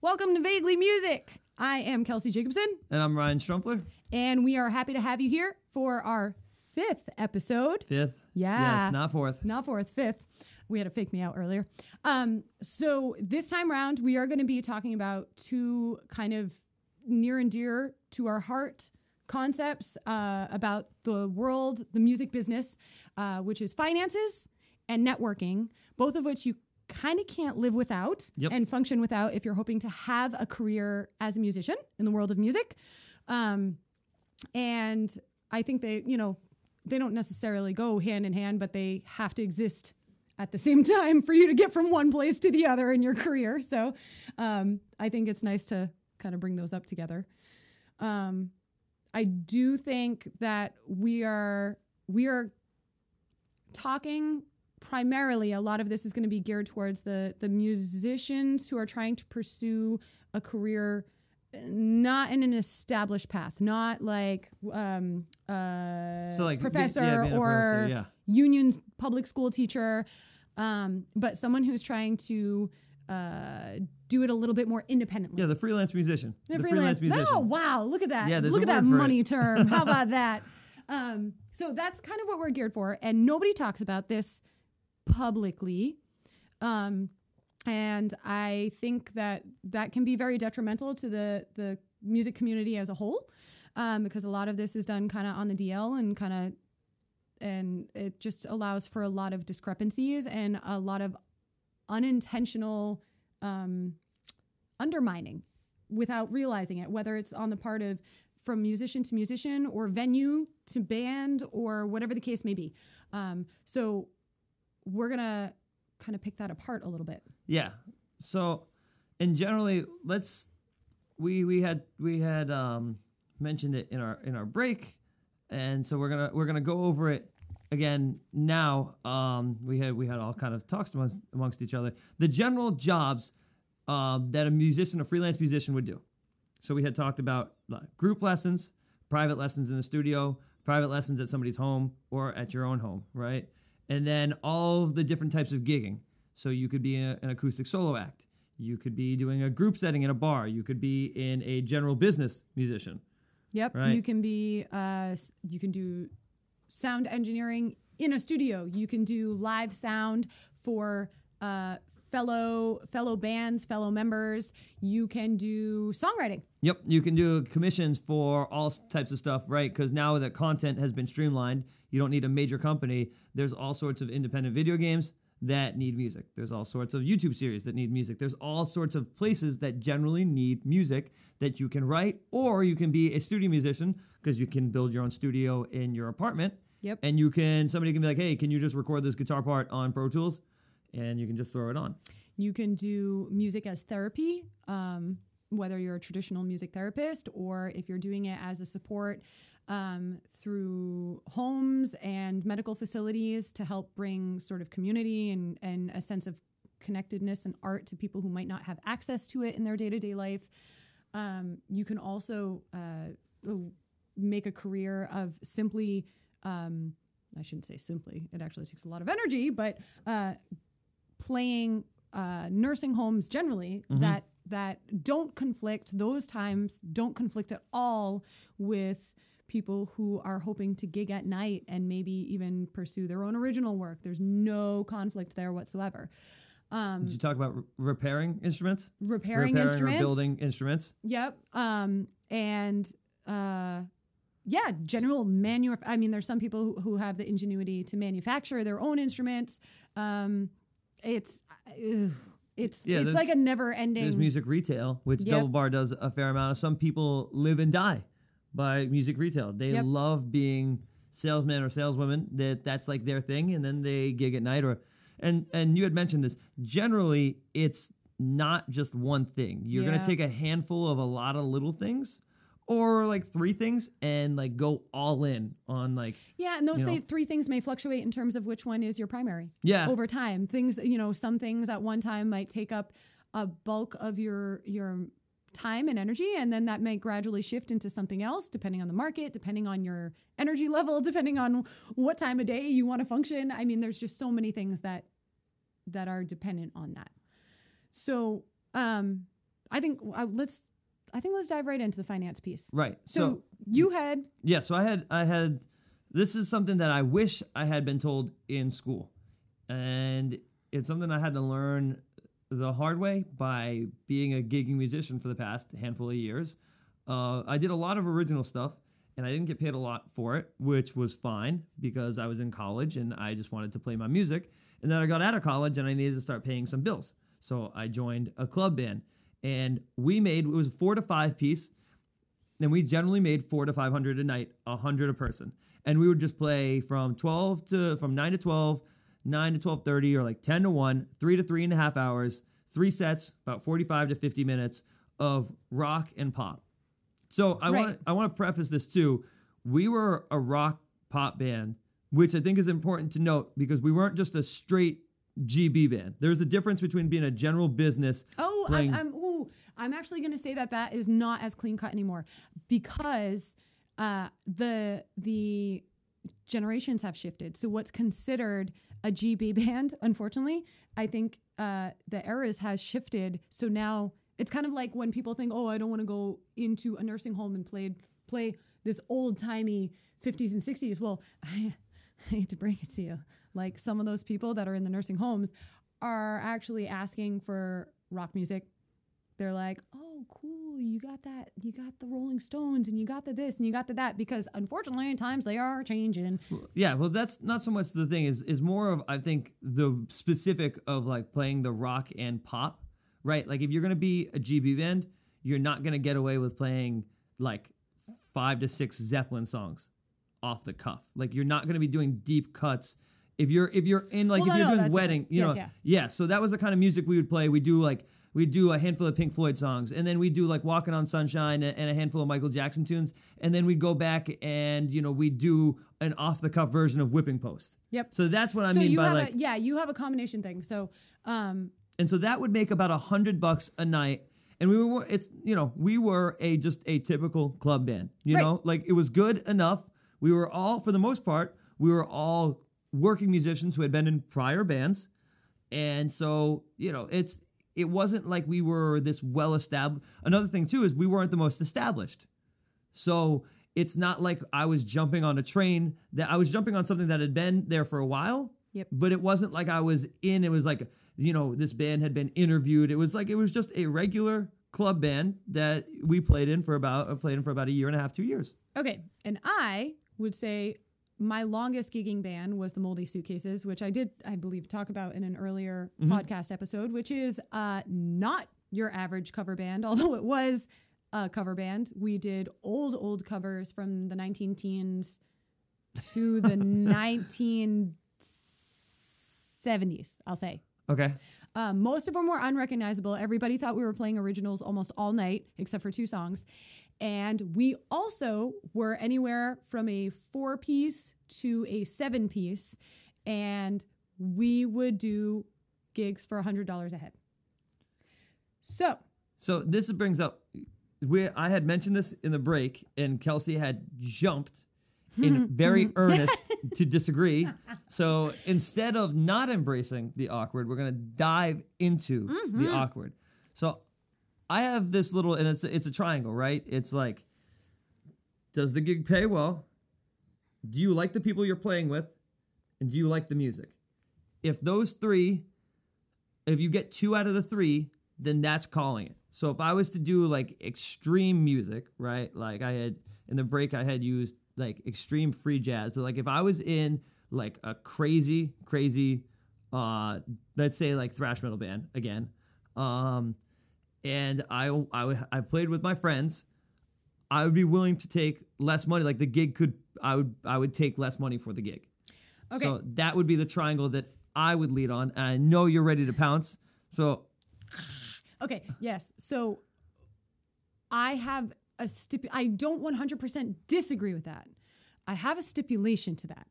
Welcome to Vaguely Music. I am Kelsey Jacobson, And I'm Ryan Strumpler. and we are happy to have you here for our fifth episode. Fifth. Yeah. Yes, not fourth. Not fourth, fifth. We had to fake me out earlier. Um, so this time round, we are going to be talking about two kind of near and dear to our heart concepts uh, about the world, the music business, uh, which is finances and networking, both of which you kind of can't live without Yep. and function without if you're hoping to have a career as a musician in the world of music. Um, and I think they, you know, they don't necessarily go hand in hand, but they have to exist at the same time for you to get from one place to the other in your career. So um, I think it's nice to kind of bring those up together. Um, I do think that we are we are talking primarily a lot of this is going to be geared towards the the musicians who are trying to pursue a career not in an established path not like um uh So, like, be- professor yeah, being or professor, yeah. union public school teacher um but someone who's trying to uh do it a little bit more independently Yeah, the freelance musician. the the freelance. freelance musician. Oh wow! Look at that. Yeah, there's look at that for it. money term. How about that? Um, so that's kind of what we're geared for, and nobody talks about this publicly. Um, and I think that that can be very detrimental to the the music community as a whole, um, because a lot of this is done kind of on the DL and kind of, and it just allows for a lot of discrepancies and a lot of unintentional um, undermining without realizing it, whether it's on the part of from musician to musician or venue to band or whatever the case may be. Um, so we're gonna kind of pick that apart a little bit. Yeah. So, and generally, let's we we had we had um mentioned it in our in our break, and so we're gonna we're gonna go over it again now. Um, we had we had all kind of talks amongst, amongst each other. The general jobs um, that a musician, a freelance musician, would do. So we had talked about uh, group lessons, private lessons in the studio, private lessons at somebody's home or at your own home, right? And then all of the different types of gigging. So you could be a- an acoustic solo act. You could be doing a group setting in a bar. You could be in a general business musician. Yep. Right. You can be uh, s- you can do sound engineering in a studio. You can do live sound for uh, fellow fellow bands, fellow members. You can do songwriting. Yep, you can do commissions for all types of stuff, right? Because now that content has been streamlined, you don't need a major company. There's all sorts of independent video games that need music. There's all sorts of YouTube series that need music. There's all sorts of places that generally need music that you can write, or you can be a studio musician because you can build your own studio in your apartment. Yep. And you can, somebody can be like, hey, can you just record this guitar part on Pro Tools? And you can just throw it on. You can do music as therapy, um, whether you're a traditional music therapist or if you're doing it as a support um, through homes and medical facilities to help bring sort of community and, and a sense of connectedness and art to people who might not have access to it in their day to day life. Um, you can also uh, make a career of simply, um, I shouldn't say simply, it actually takes a lot of energy, but uh, playing uh, nursing homes generally that that don't conflict those times don't conflict at all with people who are hoping to gig at night and maybe even pursue their own original work there's no conflict there whatsoever um, Did you talk about re- repairing instruments? repairing, repairing instruments or building instruments? Yep. Um, and uh, yeah, general manu. I mean, there's some people who, who have the ingenuity to manufacture their own instruments. Um, it's uh, it's Yeah, it's like a never-ending. There's music retail, which Yep. Double Bar does a fair amount of. Some people live and die by music retail. They Yep. love being salesmen or saleswomen. That that's like their thing, and then they gig at night. Or and and you had mentioned this. Generally, it's not just one thing. You're Yeah. gonna take a handful of a lot of little things, or like three things, and like go all in on like Yeah, and those you know. th- three things may fluctuate in terms of which one is your primary. Yeah. Over time, things you know, some things at one time might take up a bulk of your your time and energy and then that may gradually shift into something else depending on the market depending on your energy level depending on what time of day you want to function i mean there's just so many things that that are dependent on that so um i think uh, let's i think let's dive right into the finance piece Right. so, So, you had yeah, so I had I had this is something that I wish I had been told in school. And it's something I had to learn the hard way by being a gigging musician for the past handful of years. Uh, I did a lot of original stuff and I didn't get paid a lot for it, which was fine because I was in college and I just wanted to play my music. And then I got out of college and I needed to start paying some bills. So I joined a club band and we made it was a four to five piece and we generally made four to five hundred a night, a hundred a person, and we would just play from twelve to from nine to twelve, nine to twelve thirty, or like ten to one, three to three and a half hours, three sets, about forty five to fifty minutes of rock and pop. So I Right. want I want to preface this too. We were a rock pop band, which I think is important to note because we weren't just a straight GB band. There's a difference between being a general business. Oh, I'm, I'm, ooh, I'm actually going to say that that is not as clean cut anymore because uh, the the generations have shifted. So what's considered a GB band, unfortunately, I think uh, the eras has shifted. So now it's kind of like when people think, oh, I don't want to go into a nursing home and play play this old timey 50s and 60s. Well, I, I hate to break it to you, like some of those people that are in the nursing homes are actually asking for rock music. They're like, "Oh, cool! You got that. You got the Rolling Stones, and you got the this, and you got the that." Because unfortunately, in times they are changing. Yeah, well, that's not so much the thing. Is is more of I think the specific of like playing the rock and pop, right? Like if you're gonna be a GB band, you're not gonna get away with playing like five to six Zeppelin songs off the cuff. Like you're not gonna be doing deep cuts. If you're if you're in like Well, if no, you're no, doing wedding, you Yes, know, yeah. yeah. So that was the kind of music we would play. We do like we do a handful of Pink Floyd songs, and then we do like "Walking on Sunshine" and a handful of Michael Jackson tunes, and then we'd go back and you know we do an off the cuff version of "Whipping Post." Yep. So that's what I so mean you by have like, a yeah, you have a combination thing. So um, and so that would make about a hundred bucks a night. And we were, it's you know, we were a just a typical club band. You Right. know, like it was good enough. We were all, for the most part, we were all working musicians who had been in prior bands, and so you know, it's it wasn't like we were this well established. Another thing too is we weren't the most established. So it's not like I was jumping on a train that I was jumping on something that had been there for a while. Yep. But it wasn't like I was in, it was like, you know, this band had been interviewed. It was like, it was just a regular club band that we played in for about, uh, played in for about a year and a half, two years. okay, and I would say my longest gigging band was the Moldy Suitcases, which I did, I believe, talk about in an earlier podcast episode, which is uh, not your average cover band, although it was a cover band. We did old, old covers from the 19 teens to the 1970s, I'll say. Okay. Um, most of them were unrecognizable. Everybody thought we were playing originals almost all night, except for two songs. And we also were anywhere from a four piece to a seven piece. And we would do gigs for $100 a head. So, So this brings up, we, I had mentioned this in the break and Kelsey had jumped in hmm. very hmm. earnest to disagree. So instead of not embracing the awkward, we're going to dive into the mm-hmm. awkward. So I have this little, and it's it's a triangle, right? It's like, does the gig pay well? Do you like the people you're playing with? And do you like the music? If those three, if you get two out of the three, then that's calling it. So if I was to do like extreme music, right? Like I had in the break, I had used like extreme free jazz, but like if I was in like a crazy, crazy, uh, let's say like thrash metal band again, um, and I I I played with my friends, I would be willing to take less money. Like the gig could, I would I would take less money for the gig. Okay. So that would be the triangle that I would lead on. And I know you're ready to pounce. So okay, yes. So I have a stip. I don't 100% disagree with that. I have a stipulation to that,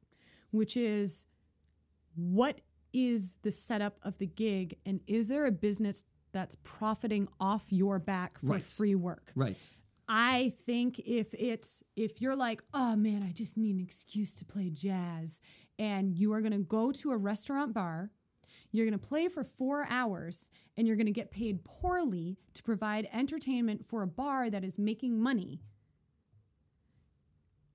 which is what is the setup of the gig and is there a business that's profiting off your back for Right. free work. Right. I think if it's if you're like, oh man, I just need an excuse to play jazz, and you are gonna go to a restaurant bar, you're gonna play for four hours, and you're gonna get paid poorly to provide entertainment for a bar that is making money.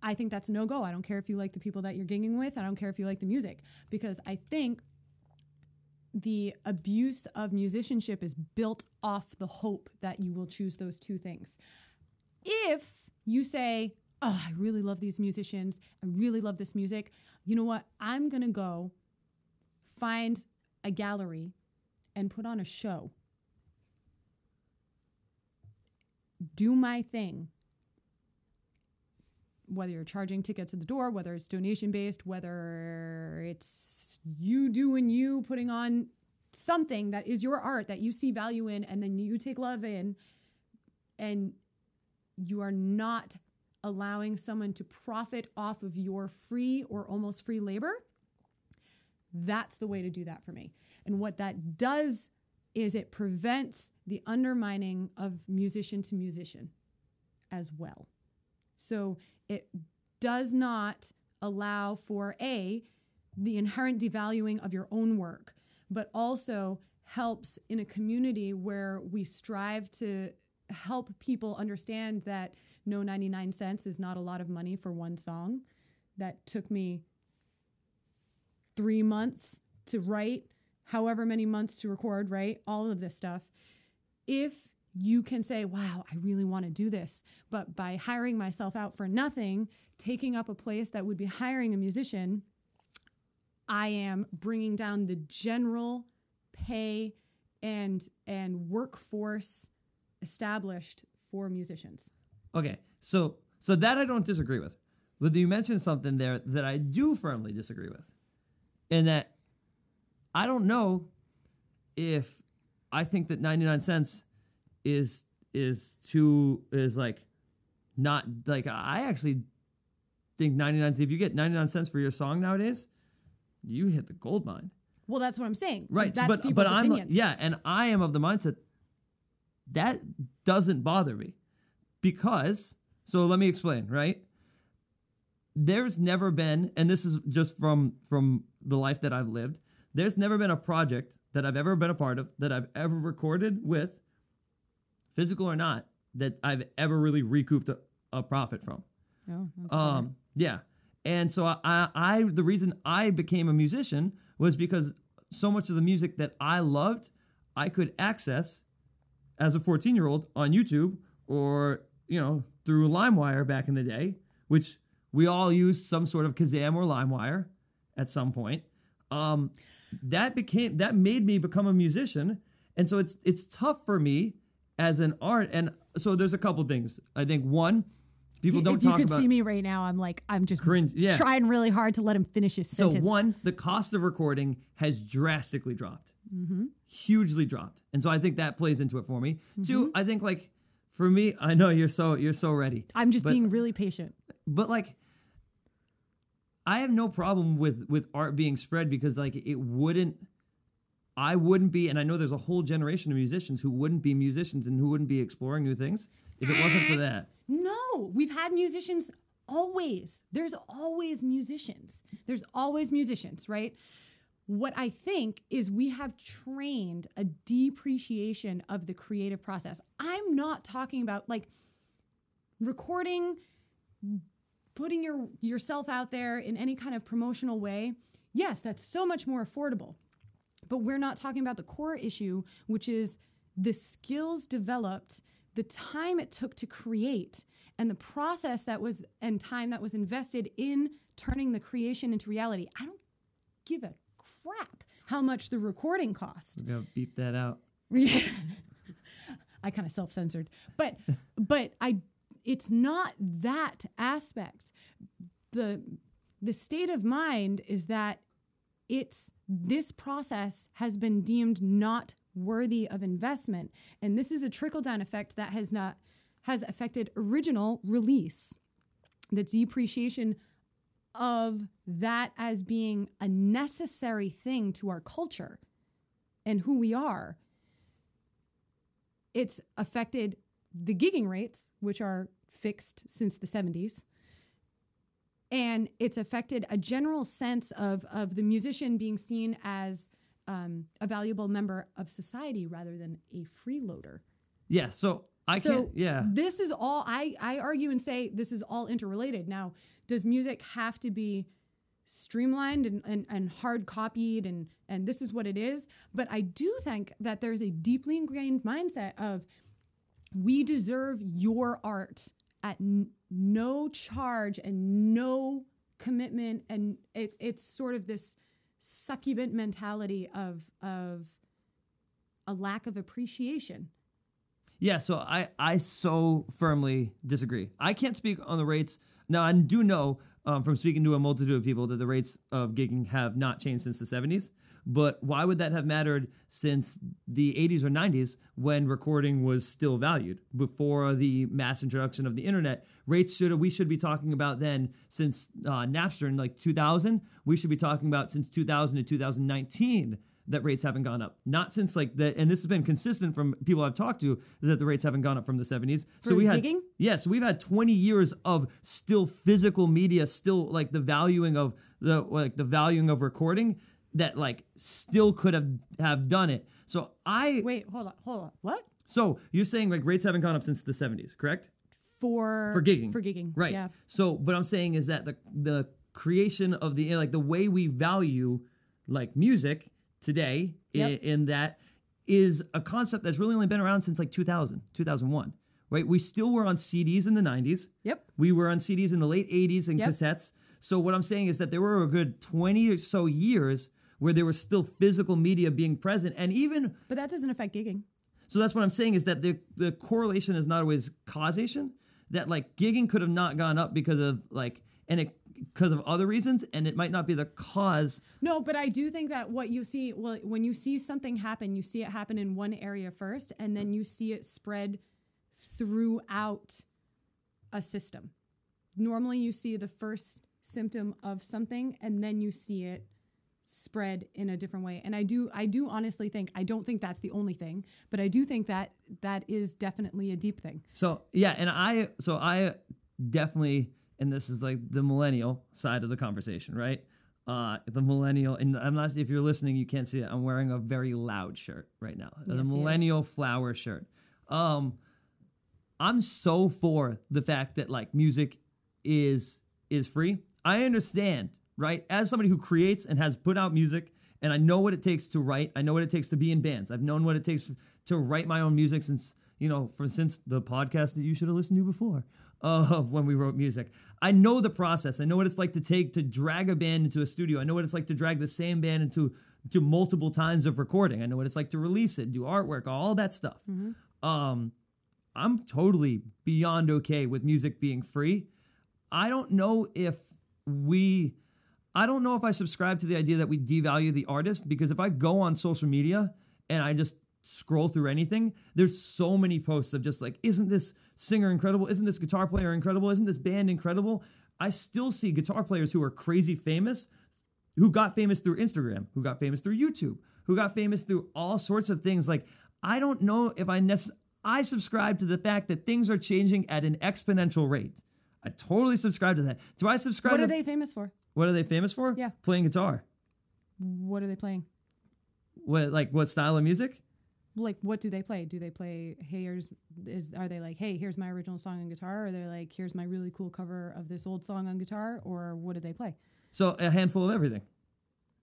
I think that's no go. I don't care if you like the people that you're gigging with. I don't care if you like the music because I think the abuse of musicianship is built off the hope that you will choose those two things. If you say, Oh, I really love these musicians, I really love this music, you know what? I'm going to go find a gallery and put on a show. Do my thing. Whether you're charging tickets at the door, whether it's donation based, whether it's you doing you, putting on something that is your art that you see value in and then you take love in, and you are not allowing someone to profit off of your free or almost free labor, that's the way to do that for me. And what that does is it prevents the undermining of musician to musician as well. So it does not allow for A, the inherent devaluing of your own work, but also helps in a community where we strive to help people understand that no 99 cents is not a lot of money for one song that took me three months to write, however many months to record, right? All of this stuff. If you can say, wow, I really want to do this, but by hiring myself out for nothing, taking up a place that would be hiring a musician, I am bringing down the general pay and and workforce established for musicians. Okay, so so that I don't disagree with, but you mentioned something there that I do firmly disagree with, in that I don't know if I think that ninety nine cents is is too is like not like I actually think ninety nine. If you get ninety nine cents for your song nowadays, you hit the gold mine. Well, that's what I'm saying. Right, That's but but I'm opinions. yeah, and I am of the mindset that doesn't bother me because so let me explain, right? There's never been and this is just from from the life that I've lived. There's never been a project that I've ever been a part of that I've ever recorded with physical or not that I've ever really recouped a, a profit from. Oh, that's Um, yeah. And so I, I, I, the reason I became a musician was because so much of the music that I loved, I could access as a 14 year old on YouTube or, you know, through LimeWire back in the day, which we all used some sort of Kazaa or LimeWire at some point. Um, that became, that made me become a musician. And so it's, it's tough for me as an art. And so there's a couple things. I think one, people don't if you could see me right now, I'm like, I'm just cringe. Yeah. trying really hard to let him finish his So sentence. So one, the cost of recording has drastically dropped, Mm-hmm. hugely dropped, and so I think that plays into it for me. Mm-hmm. Two, I think like for me, I know you're so you're so ready, I'm just but- being really patient. but like I have no problem with with art being spread because like it wouldn't. I wouldn't be, and I know there's a whole generation of musicians who wouldn't be musicians and who wouldn't be exploring new things if it wasn't for that. No, we've had musicians always. There's always musicians. There's always musicians, right? What I think is we have trained a depreciation of the creative process. I'm not talking about like recording, putting your yourself out there in any kind of promotional way. Yes, that's so much more affordable. But we're not talking about the core issue, which is the skills developed, the time it took to create, and the process that was and time that was invested in turning the creation into reality. I don't give a crap how much the recording cost. We're gonna beep that out. I kind of self-censored. But but I it's not that aspect. The the state of mind is that it's this process has been deemed not worthy of investment and this is a trickle down effect that has not has affected original release the depreciation of that as being a necessary thing to our culture and who we are it's affected the gigging rates, which are fixed since the 70s. And it's affected a general sense of, of the musician being seen as um, a valuable member of society rather than a freeloader. Yeah. So I so can't. Yeah. This is all I, I argue and say this is all interrelated. Now, does music have to be streamlined and, and, and hard copied and, and this is what it is? But I do think that there's a deeply ingrained mindset of we deserve your art at n- no charge and no commitment and it's it's sort of this succubant mentality of of a lack of appreciation Yeah, so I I so firmly disagree. I can't speak on the rates. Now I do know um, from speaking to a multitude of people that the rates of gigging have not changed since the 70s. But why would that have mattered since the 80s or 90s when recording was still valued before the mass introduction of the internet? Rates should we should be talking about then since uh, Napster in like 2000. We should be talking about since 2000 to 2019 that rates haven't gone up. Not since like the and this has been consistent from people I've talked to is that the rates haven't gone up from the 70s. so For we had gigging? yeah, so we've had 20 years of still physical media, still like the valuing of the like the valuing of recording that like still could have have done it. So I wait hold on hold on what so you're saying like rates haven't gone up since the 70s, correct? for For gigging. for gigging Right. yeah So, what I'm saying is that the the creation of the like the way we value like music today Yep. in, in that is a concept that's really only been around since like 2000, 2001. Right? We still were on CDs in the 90s. yep We were on CDs in the late 80s and Yep. cassettes. So what I'm saying is that there were a good 20 or so years where there was still physical media being present and even but that doesn't affect gigging so that's what I'm saying is that the the correlation is not always causation. That like gigging could have not gone up because of like and it because of other reasons, and it might not be the cause. No, but I do think that what you see, well, when you see something happen, you see it happen in one area first, and then you see it spread throughout a system. Normally, you see the first symptom of something, and then you see it spread in a different way. And I do, I do honestly think, I don't think that's the only thing, but I do think that that is definitely a deep thing. So yeah, and I so I definitely and this is like the millennial side of the conversation, right? Uh, the millennial, and I'm not. If you're listening, you can't see it. I'm wearing a very loud shirt right now. Yes, the millennial flower shirt. Um, I'm so for the fact that like music is is free. I understand, right? As somebody who creates and has put out music, and I know what it takes to write. I know what it takes to be in bands. I've known what it takes to write my own music since you know, for since the podcast that you should have listened to before of when we wrote music. I know the process. I know what it's like to take to drag a band into a studio. I know what it's like to drag the same band into to multiple times of recording. I know what it's like to release it, do artwork, all that stuff. Um, I'm totally beyond okay with music being free. I don't know if we I don't know if I subscribe to the idea that we devalue the artist because if I go on social media and I just scroll through anything, there's so many posts of just like, isn't this singer incredible? Isn't this guitar player incredible? Isn't this band incredible? I still see guitar players who are crazy famous who got famous through Instagram, who got famous through YouTube, who got famous through all sorts of things. Like, I don't know if I necessarily, I subscribe to the fact that things are changing at an exponential rate. I totally subscribe to that. Do I subscribe What to are they famous for? What are they famous for? Yeah. Playing guitar. What are they playing? What like what style of music? Like, what do they play? Do they play? Hey, here's is are they like, hey, here's my original song on guitar? Or are they like, here's my really cool cover of this old song on guitar? Or what do they play? So a handful of everything.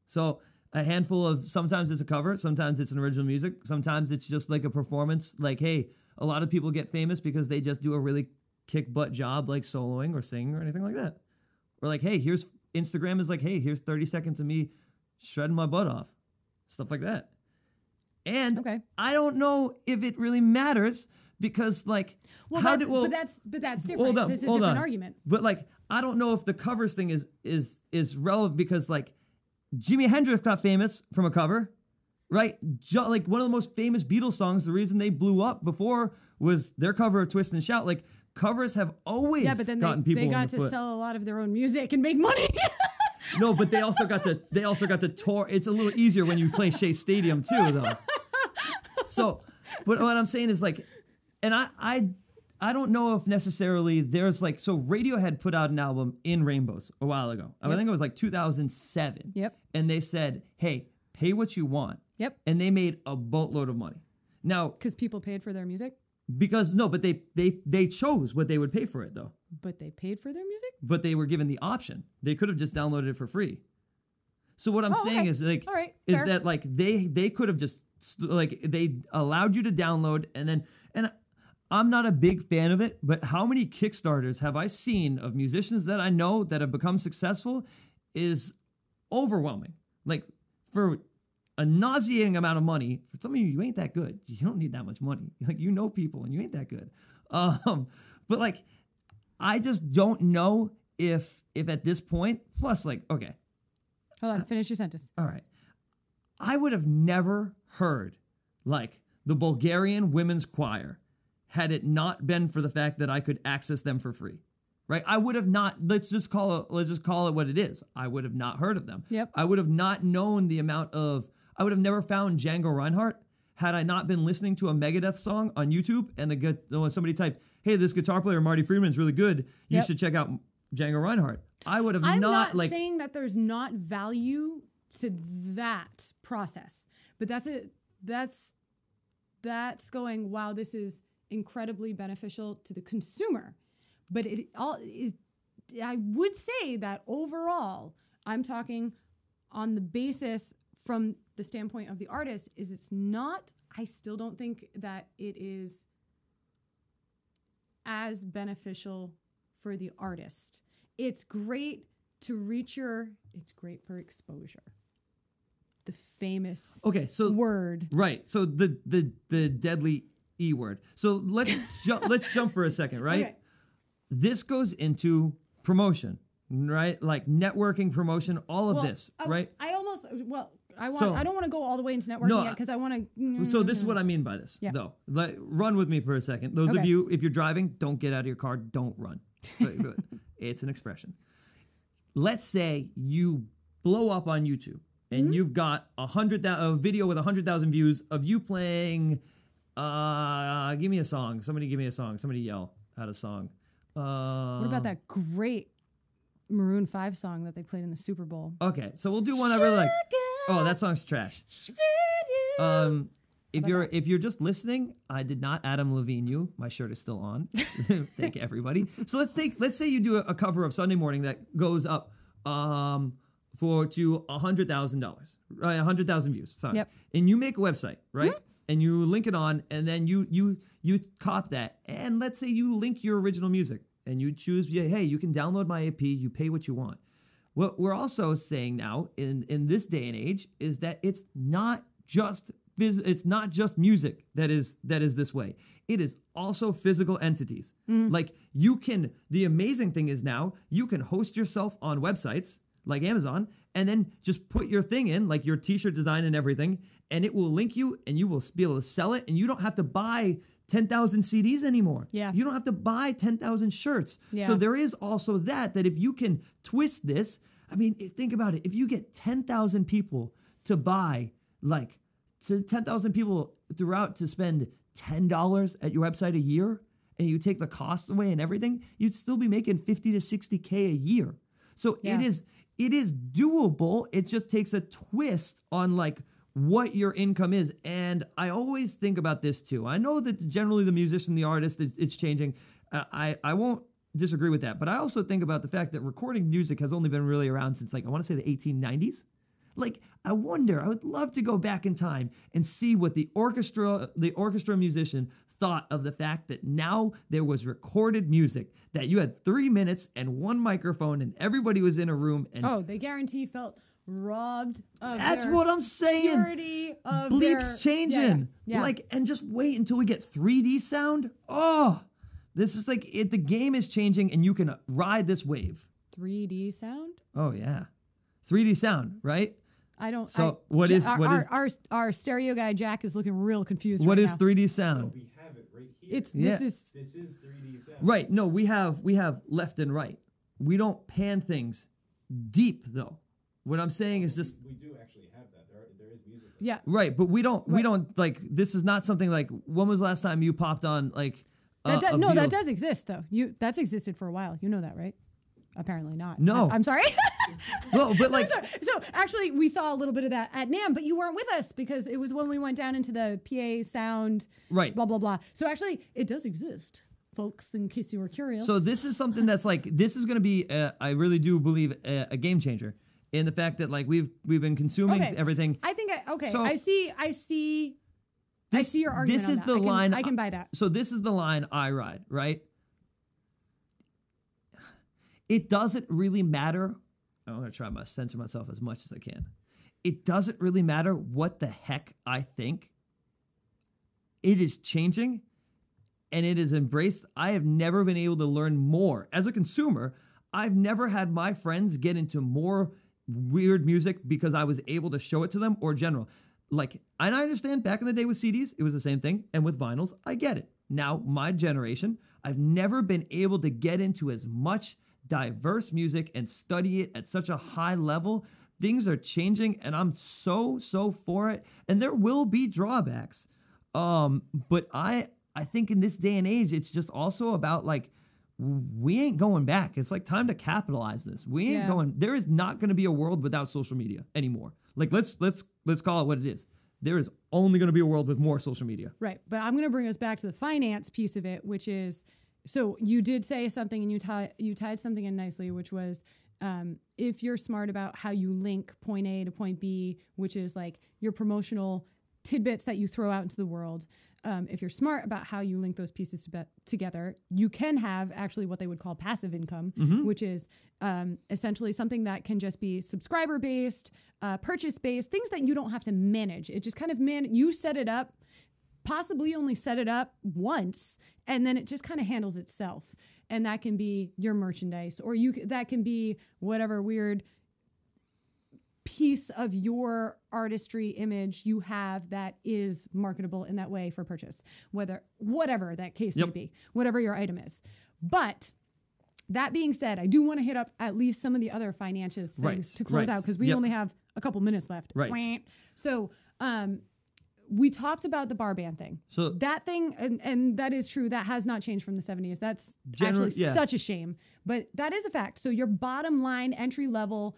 So a handful of sometimes it's a cover, sometimes it's an original music, sometimes it's just like a performance. Like, hey, a lot of people get famous because they just do a really kick butt job like soloing or singing or anything like that. Or like, hey, here's Instagram is like, hey, here's 30 seconds of me shredding my butt off. Stuff like that. And Okay. I don't know if it really matters because like Well, how did well but that's but that's different. hold on, There's a hold different on. argument. But like, I don't know if the covers thing is is is relevant because like, Jimi Hendrix got famous from a cover, right? Jo- like one of the most famous Beatles songs. The reason they blew up before was their cover of "Twist and Shout." Like covers have always Yeah, but then gotten they, people they got the to foot. sell a lot of their own music and make money. No, but they also got to they also got to tour. It's a little easier when you play Shea Stadium too, though. So but what I'm saying is like, and I I I don't know if necessarily there's like so Radiohead put out an album in Rainbows a while ago. I think it was like 2007. Yep. And they said, "Hey, pay what you want," Yep. and they made a boatload of money. Now, Because people paid for their music, because no, but they they they chose what they would pay for it though. but they paid for their music. But they were given the option. They could have just downloaded it for free. So what I'm Oh, saying okay. is like All right, is that like they they could have just st- like they allowed you to download and then and I'm not a big fan of it, but how many Kickstarters have I seen of musicians that I know that have become successful is overwhelming. Like for a nauseating amount of money, for some of you, you ain't that good. You don't need that much money. Like you know people and you ain't that good. Um, but like I just don't know if if at this point, plus like, okay, Hold on, finish your sentence. all right. I would have never heard like the Bulgarian women's choir had it not been for the fact that I could access them for free. Right? I would have not let's just call it let's just call it what it is. I would have not heard of them. Yep. I would have not known the amount of I would have never found Django Reinhardt had I not been listening to a Megadeth song on YouTube and the somebody typed, "Hey, this guitar player Marty Friedman is really good. You Yep. should check out Django Reinhardt." I would have I'm not, not, like saying that there's not value to that process, but that's a that's that's going. Wow, this is incredibly beneficial to the consumer, but it all is. I would say that overall, I'm talking on the basis from the standpoint of the artist. Is it's not. I still don't think that it is as beneficial for the artist. It's great to reach your it's great for exposure. The famous Okay, so word. Right. So the the the deadly e word. So let's ju- let's jump for a second, right? Okay. This goes into promotion, right? Like networking, promotion, all of Well, this, oh, right? I almost well, I want So- I don't want to go all the way into networking No, yet because I want to So this is what I mean by this. Yeah. Though, like, run with me for a second. Those of you, if you're driving, don't get out of your car. Don't run. It's an expression. Let's say you blow up on YouTube and Mm-hmm. you've got a hundred a video with a hundred thousand views of you playing. Uh, give me a song. Somebody give me a song. Somebody yell out a song. Uh, What about that great Maroon 5 song that they played in the Super Bowl? Okay, so we'll do one really like. Oh, that song's trash. Um, if you're if you're just listening, I did not Adam Levine you. My shirt is still on. Thank everybody. So let's take let's say you do a, a cover of Sunday Morning that goes up um for to a hundred thousand dollars, right? A hundred thousand views. Sorry. Yep. And you make a website, right? And you link it on, and then you you you cop that, and let's say you link your original music, and you choose, yeah, hey, you can download my EP, you pay what you want. What we're also saying now in in this day and age is that it's not just phys- it's not just music that is that is this way. It is also physical entities. Mm. Like you can the amazing thing is now you can host yourself on websites like Amazon and then just put your thing in like your t-shirt design and everything and it will link you and you will be able to sell it and you don't have to buy 10,000 CDs anymore. Yeah. You don't have to buy 10,000 shirts. Yeah. So there is also that that if you can twist this, I mean, think about it. If you get 10,000 people to buy like to 10,000 people throughout to spend $10 at your website a year and you take the costs away and everything, you'd still be making 50 to 60k a year. So Yeah. it is it is doable. It just takes a twist on like what your income is. And I always think about this too. I know that generally the musician, the artist, is it's changing. Uh, I I won't disagree with that, but I also think about the fact that recording music has only been really around since like I want to say the 1890s. Like I wonder, I would love to go back in time and see what the orchestra the orchestra musician thought of the fact that now there was recorded music that you had 3 minutes and one microphone and everybody was in a room and Oh, they guarantee felt robbed of that's their what I'm saying. purity of Bleeps their- changing. Yeah, yeah. Yeah. Like and just wait until we get 3D sound. Oh, this is like it, the game is changing and you can ride this wave. 3D sound. Oh yeah. 3D sound, right? I don't. So, I, what Ja- is- our, what our, our our stereo guy Jack is looking real confused. What right is now. 3D sound? We have it right here. It's Yeah. this is this is 3D sound. Right. No, we have we have left and right. We don't pan things deep though. What I'm saying is just We do actually have that. There, are, there is music. like Yeah. right, but we don't we Right. don't like this is not something like when was the last time you popped on like That a- do- a no, that Beatles- does exist though. You that's existed for a while. You know that, right? Apparently not. No. I, am sorry. Well, but like sorry. So actually, we saw a little bit of that at NAMM, but you weren't with us because it was when we went down into the PA sound. Right. Blah blah blah. So actually, it does exist, folks. In case you were curious. So this is something that's like this is going to be uh, I really do believe a, a game changer in the fact that like we've we've been consuming Okay. everything. I think I, okay. So- I see. I see. I This- see your argument. This is the I can, line I can buy that. So this is the line I ride, right? It doesn't really matter. I'm going to try to censor myself as much as I can. It doesn't really matter what the heck I think. It is changing and it is embraced. I have never been able to learn more. As a consumer, I've never had my friends get into more weird music because I was able to show it to them or general. Like, and I understand back in the day with CDs, it was the same thing. And with vinyls, I get it. Now, my generation, I've never been able to get into as much diverse music and study it at such a high level. Things are changing, and I'm so, so for it. And there will be drawbacks. Um, but I I think in this day and age, it's just also about like we ain't going back. It's like time to capitalize this. We ain't Yeah. going. There is not going to be a world without social media anymore. Like let's let's let's call it what it is. There is only going to be a world with more social media. Right. But I'm going to bring us back to the finance piece of it, which is so you did say something and you tie you tied something in nicely, which was um, if you're smart about how you link point A to point B, which is like your promotional tidbits that you throw out into the world. Um, if you're smart about how you link those pieces to be- together, you can have actually what they would call passive income, which is um, essentially something that can just be subscriber based, uh, purchase based, things that you don't have to manage. It just kind of man, you set it up possibly only set it up once and then it just kind of handles itself and that can be your merchandise or you that can be whatever weird piece of your artistry image you have that is marketable in that way for purchase whether whatever that case may be whatever your item is but that being said, I do want to hit up at least some of the other financials things Right, to close right. out because we Yep. only have a couple minutes left. Right. So, um, we talked about the bar band thing. So- that thing, and, and that is true. That has not changed from the 70s. That's actually yeah. such a shame, but that is a fact. So your bottom line entry level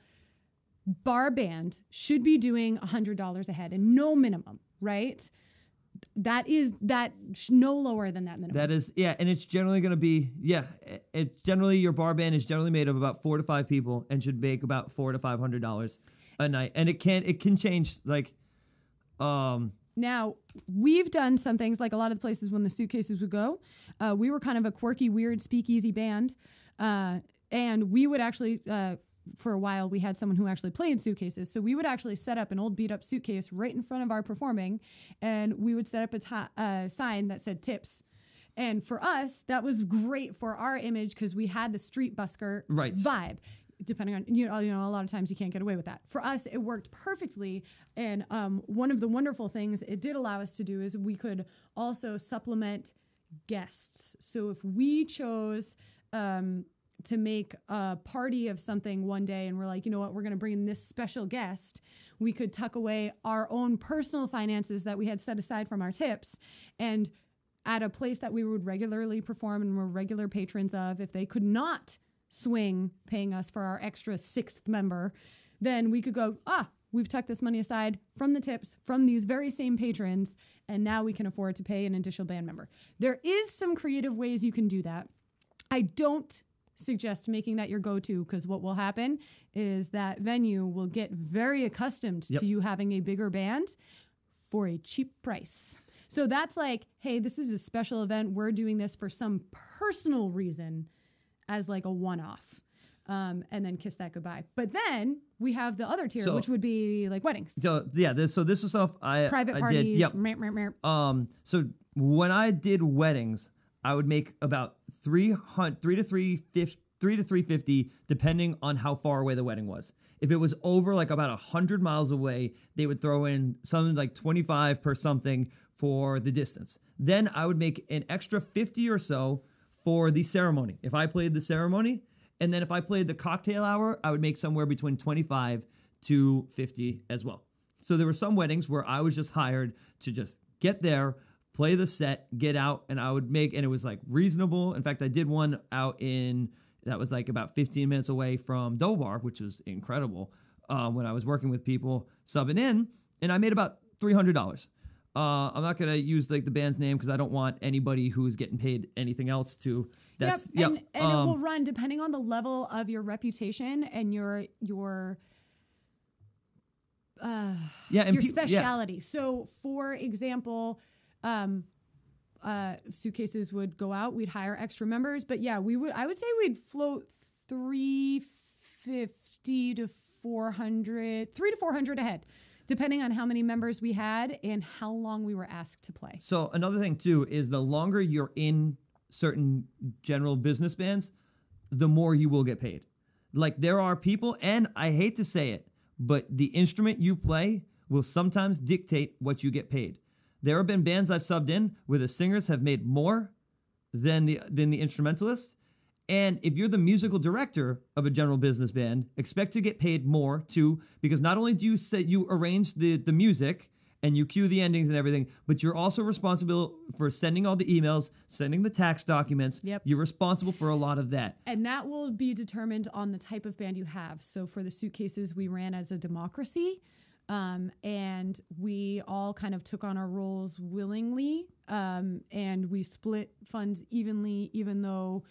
bar band should be doing $100 a head and no minimum, right? That is that sh- no lower than that minimum. That is yeah, and it's generally going to be yeah. It's generally your bar band is generally made of about four to five people and should make about four to five hundred dollars a night, and it can it can change like um Now, we've done some things like a lot of the places when the suitcases would go. Uh, we were kind of a quirky, weird speakeasy band. Uh, and we would actually, uh, for a while, we had someone who actually played suitcases. So we would actually set up an old beat up suitcase right in front of our performing, and we would set up a uh, sign that said tips. And for us, that was great for our image because we had the street busker Right. vibe depending on you know you know a lot of times you can't get away with that for us it worked perfectly and um, one of the wonderful things it did allow us to do is we could also supplement guests so if we chose um, to make a party of something one day and we're like you know what we're going to bring in this special guest we could tuck away our own personal finances that we had set aside from our tips and at a place that we would regularly perform and were regular patrons of, if they could not swing paying us for our extra sixth member, then we could go, ah, we've tucked this money aside from the tips from these very same patrons, and now we can afford to pay an additional band member. There is some creative ways you can do that. I don't suggest making that your go-to because what will happen is that venue will get very accustomed Yep. to you having a bigger band for a cheap price. So that's like, hey, this is a special event. We're doing this for some personal reason as like a one off. Um, and then kiss that goodbye. But then we have the other tier, So- which would be like weddings, so yeah. This so this is stuff I private I parties. did yep. Um, so when I did weddings, I would make about three hundred, three to three fifty, three to three fifty, depending on how far away the wedding was. If it was over like about a hundred miles away, they would throw in something like twenty five per something for the distance. Then I would make an extra fifty or so for the ceremony. If I played the ceremony, and then if I played the cocktail hour, I would make somewhere between twenty five to 50 as well. So there were some weddings where I was just hired to just get there, play the set, get out, and I would make and it was like reasonable. In fact, I did one out in that was like about 15 minutes away from Double Bar, which was incredible. Uh, when I was working with people subbing in, and I made about three hundred dollars. Uh, I'm not gonna use like the band's name because I don't want anybody who's getting paid anything else to. That's yep, and, yep. and um, it will run depending on the level of your reputation and your your uh, yeah, and your peop- yeah. So, for example, um, uh, suitcases would go out. We'd hire extra members, but yeah, we would. I would say we'd float three fifty to four hundred, three to four hundred ahead, depending on how many members we had and how long we were asked to play. So another thing too is the longer you're in certain general business bands, the more you will get paid. Like there are people, and I hate to say it, but the instrument you play will sometimes dictate what you get paid. There have been bands I've subbed in where the singers have made more than the than the instrumentalists. And if you're the musical director of a general business band, expect to get paid more too, because not only do you say you arrange the, the music and you cue the endings and everything, but you're also responsible for sending all the emails, sending the tax documents. Yep. You're responsible for a lot of that. And that will be determined on the type of band you have. So for the suitcases, we ran as a democracy. Um, and we all kind of took on our roles willingly. Um, and we split funds evenly, even though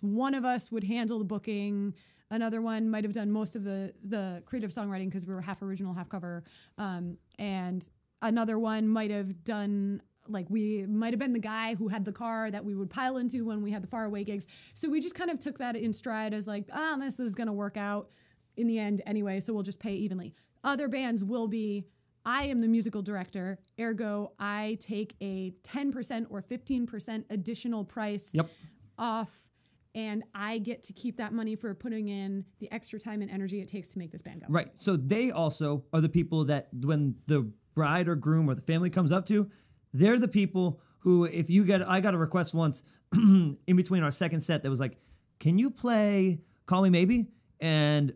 one of us would handle the booking. Another one might have done most of the the creative songwriting because we were half original, half cover. Um, and another one might have done like we might have been the guy who had the car that we would pile into when we had the faraway gigs. So we just kind of took that in stride as like, ah, this is gonna work out in the end anyway, so we'll just pay evenly. Other bands will be I am the musical director, ergo I take a 10% or 15% additional price Yep. off and I get to keep that money for putting in the extra time and energy it takes to make this band go. Right. So they also are the people that when the bride or groom or the family comes up to, they're the people who, if you get, I got a request once in between our second set that was like, can you play Call Me Maybe? And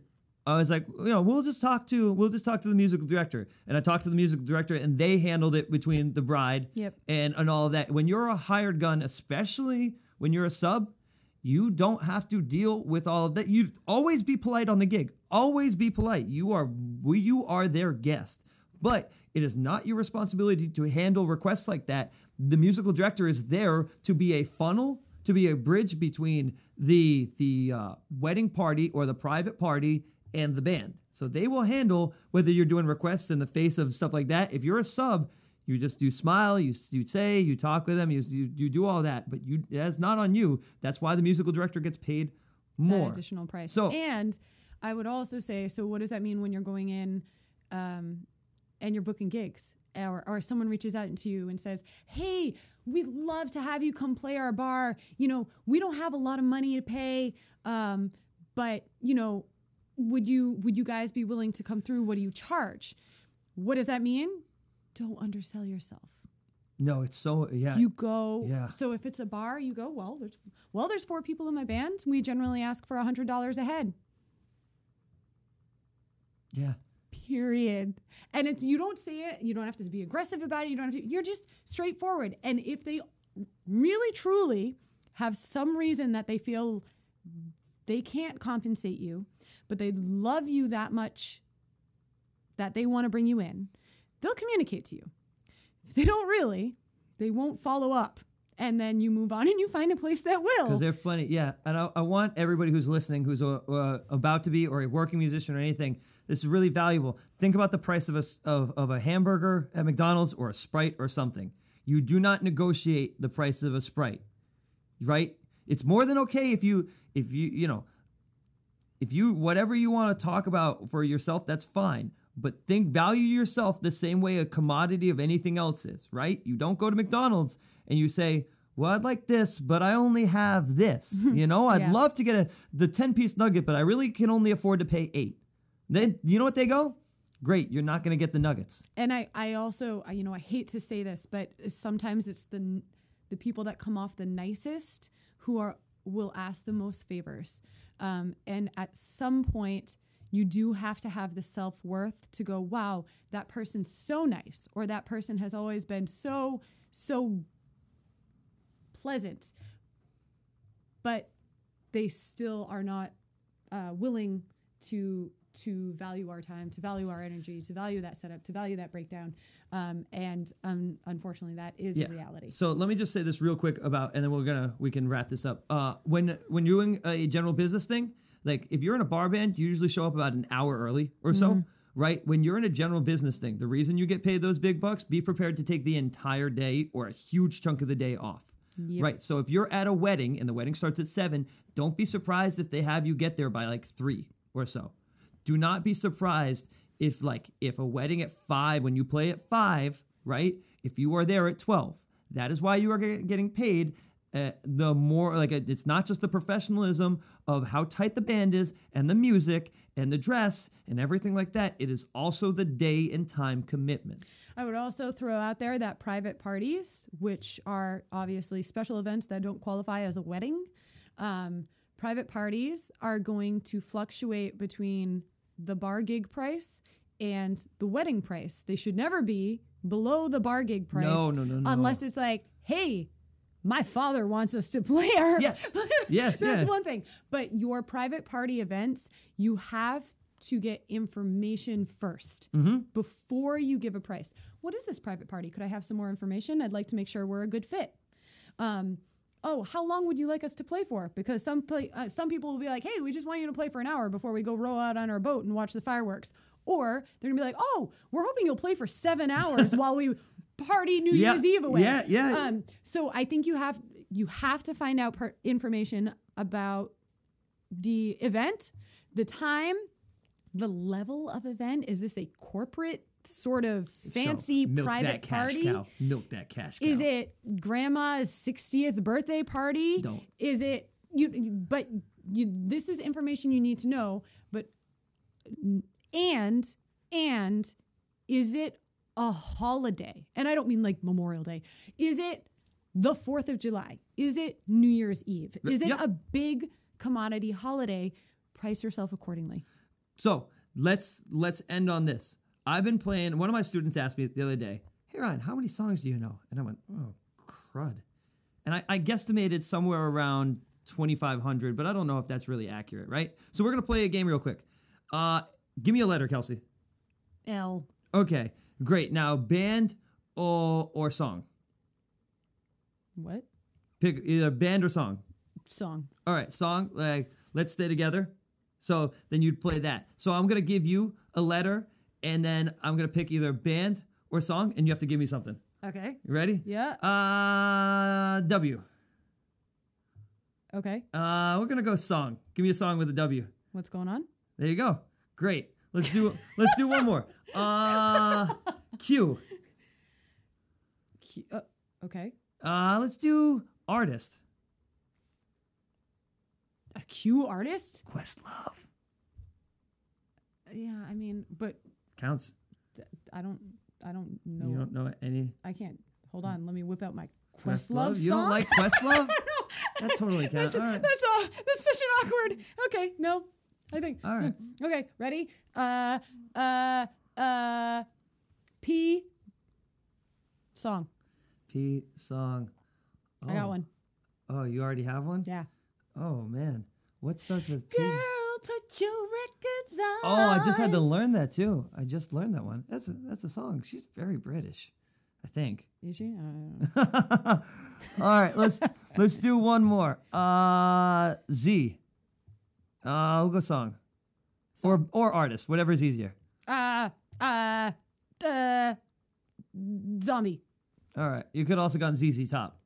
I was like, you know, we'll just talk to, we'll just talk to the musical director. And I talked to the musical director and they handled it between the bride Yep. and, and all of that. When you're a hired gun, especially when you're a sub, you don't have to deal with all of that. You always be polite on the gig. Always be polite. You are we you are their guest. But it is not your responsibility to handle requests like that. The musical director is there to be a funnel, to be a bridge between the the uh, wedding party or the private party and the band. So they will handle whether you're doing requests in the face of stuff like that. If you're a sub, you just do smile, you, you say, you talk with them, you, you, you do all that, but you that's not on you. That's why the musical director gets paid more. that additional price. So- and I would also say, so what does that mean when you're going in um, and you're booking gigs? Or, or someone reaches out to you and says, "Hey, we'd love to have you come play our bar. You know, we don't have a lot of money to pay, um, but you know, would you would you guys be willing to come through? What do you charge? What does that mean? Don't undersell yourself. No, it's so yeah. You go. Yeah. So if it's a bar, you go. Well, there's well, there's four people in my band. We generally ask for a hundred dollars a head. yeah. Period. And it's you don't say it. You don't have to be aggressive about it. You don't have to. You're just straightforward. And if they really truly have some reason that they feel they can't compensate you, but they love you that much that they want to bring you in, they'll communicate to you. If they don't really, they won't follow up. And then you move on and you find a place that will. Because they're funny, yeah. And I, I want everybody who's listening, who's uh, uh, about to be or a working musician or anything, this is really valuable. Think about the price of a of, of a hamburger at McDonald's or a Sprite or something. You do not negotiate the price of a Sprite, right? It's more than okay if you if you you know if you whatever you want to talk about for yourself, that's fine. But think value yourself the same way a commodity of anything else is, right? You don't go to McDonald's and you say, "Well, I'd like this, but I only have this." You know, I'd Yeah. love to get a the 10-piece nugget, but I really can only afford to pay 8. Then you know what they go? Great, you're not going to get the nuggets. and I, I also, I, you know, I hate to say this, but sometimes it's the the people that come off the nicest who are will ask the most favors, um, and at some point you do have to have the self worth to go, wow, that person's so nice, or that person has always been so, so pleasant, but they still are not uh, willing to to value our time, to value our energy, to value that setup, to value that breakdown. Um, and um, unfortunately, that is Yeah. reality. So let me just say this real quick about, and then we're gonna we can wrap this up. Uh, when when you're doing a general business thing, like if you're in a bar band, you usually show up about an hour early or so, Mm-hmm. right? When you're in a general business thing, the reason you get paid those big bucks, be prepared to take the entire day or a huge chunk of the day off. Right. So if you're at a wedding and the wedding starts at seven, don't be surprised if they have you get there by like three or so. Do not be surprised if like if a wedding at five when you play at five, right? If you are there at twelve, that is why you are getting paid. Uh, the more like it's not just the professionalism of how tight the band is and the music and the dress and everything like that. It is also the day and time commitment. I would also throw out there that private parties, which are obviously special events that don't qualify as a wedding, um, private parties are going to fluctuate between the bar gig price and the wedding price. They should never be below the bar gig price. No, no, no, no. Unless it's like, hey, my father wants us to play our Yes. Yes, That's yeah. one thing. But your private party events, you have to get information 1st Mm-hmm. before you give a price. What is this private party? Could I have some more information? I'd like to make sure we're a good fit. Um, oh, how long would you like us to play for? Because some play, uh, some people will be like, hey, we just want you to play for an hour before we go row out on our boat and watch the fireworks. Or they're gonna be like, oh, we're hoping you'll play for seven hours while we party New Yeah, Year's Eve away. yeah, yeah. Um, so I think you have you have to find out per- information about the event, the time, the level of event. Is this a corporate sort of fancy So, milk private that cash party? Cow. Milk that cash cow. Is it grandma's 60th birthday party? Don't. Is it you but you this is information you need to know, but and and is it a holiday? And I don't mean like Memorial Day. Is it the 4th of July? Is it New Year's Eve? Is it Yep. a big commodity holiday? Price yourself accordingly. So let's let's end on this. I've been playing. One of my students asked me the other day, "Hey Ryan, how many songs do you know?" And I went, "Oh crud," and I, I guesstimated somewhere around twenty five hundred, but I don't know if that's really accurate, right? So we're gonna play a game real quick. Uh, give me a letter, Kelsey. L. Okay, great. Now band or or song. What? Pick either band or song. Song. All right, song. Like, let's stay together. So then you'd play that. So I'm gonna give you a letter, and then I'm gonna pick either band or song, and you have to give me something. Okay. You ready? Yeah. Uh, W. Okay. Uh, we're gonna go song. Give me a song with a W. What's going on? There you go. Great. Let's do. let's do one more. Uh, Q. Q- uh, okay. Uh, let's do artist. A Q artist? Questlove Yeah, I mean, but counts. I don't, I don't know. You don't know any I can't. Hold on, let me whip out my Questlove. Questlove You don't like Questlove? no, That totally counts. that's, All right. that's all. That's such an awkward. Okay, no, I think. All right. Okay, ready? Uh, uh, uh, P. Song. P song. I got Oh. one. Oh, you already have one? Yeah. Oh man, what starts with P? Girl, put your records on. Oh, I just had to learn that too. I just learned that one. That's a that's a song. She's very British, I think. Is she? I don't know. All right, let's let's do one more. Uh, Z. Uh, we'll go song, or or artist, whatever is easier. Uh, uh, uh, zombie. All right, you could also gone ZZ Top.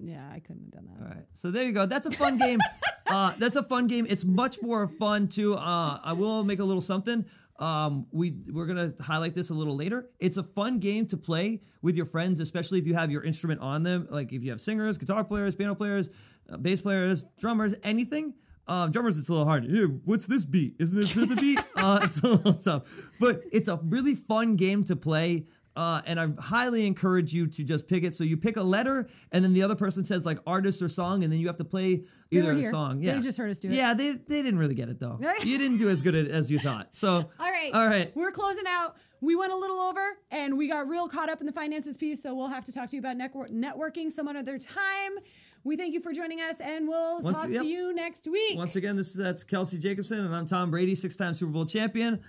Yeah, I couldn't have done that. All right. So there you go. That's a fun game. uh, that's a fun game. It's much more fun too. Uh, I will make a little something. Um, we we're gonna highlight this a little later. It's a fun game to play with your friends, especially if you have your instrument on them. Like if you have singers, guitar players, piano players, uh, bass players, drummers, anything. Um, drummers, it's a little hard. Hey, what's this beat? Isn't this the beat? Uh, it's a little tough, but it's a really fun game to play. Uh, and I highly encourage you to just pick it. So you pick a letter, and then the other person says like artist or song, and then you have to play either a song. They Yeah, just heard us do it. Yeah, they they didn't really get it though. you didn't do as good as you thought. So All right. all right. We're closing out. We went a little over and we got real caught up in the finances piece. So we'll have to talk to you about network- networking some other time. We thank you for joining us and we'll Once- talk yep. to you next week. Once again, this is that's Kelsey Jacobson, and I'm Tom Brady, six-time Super Bowl champion.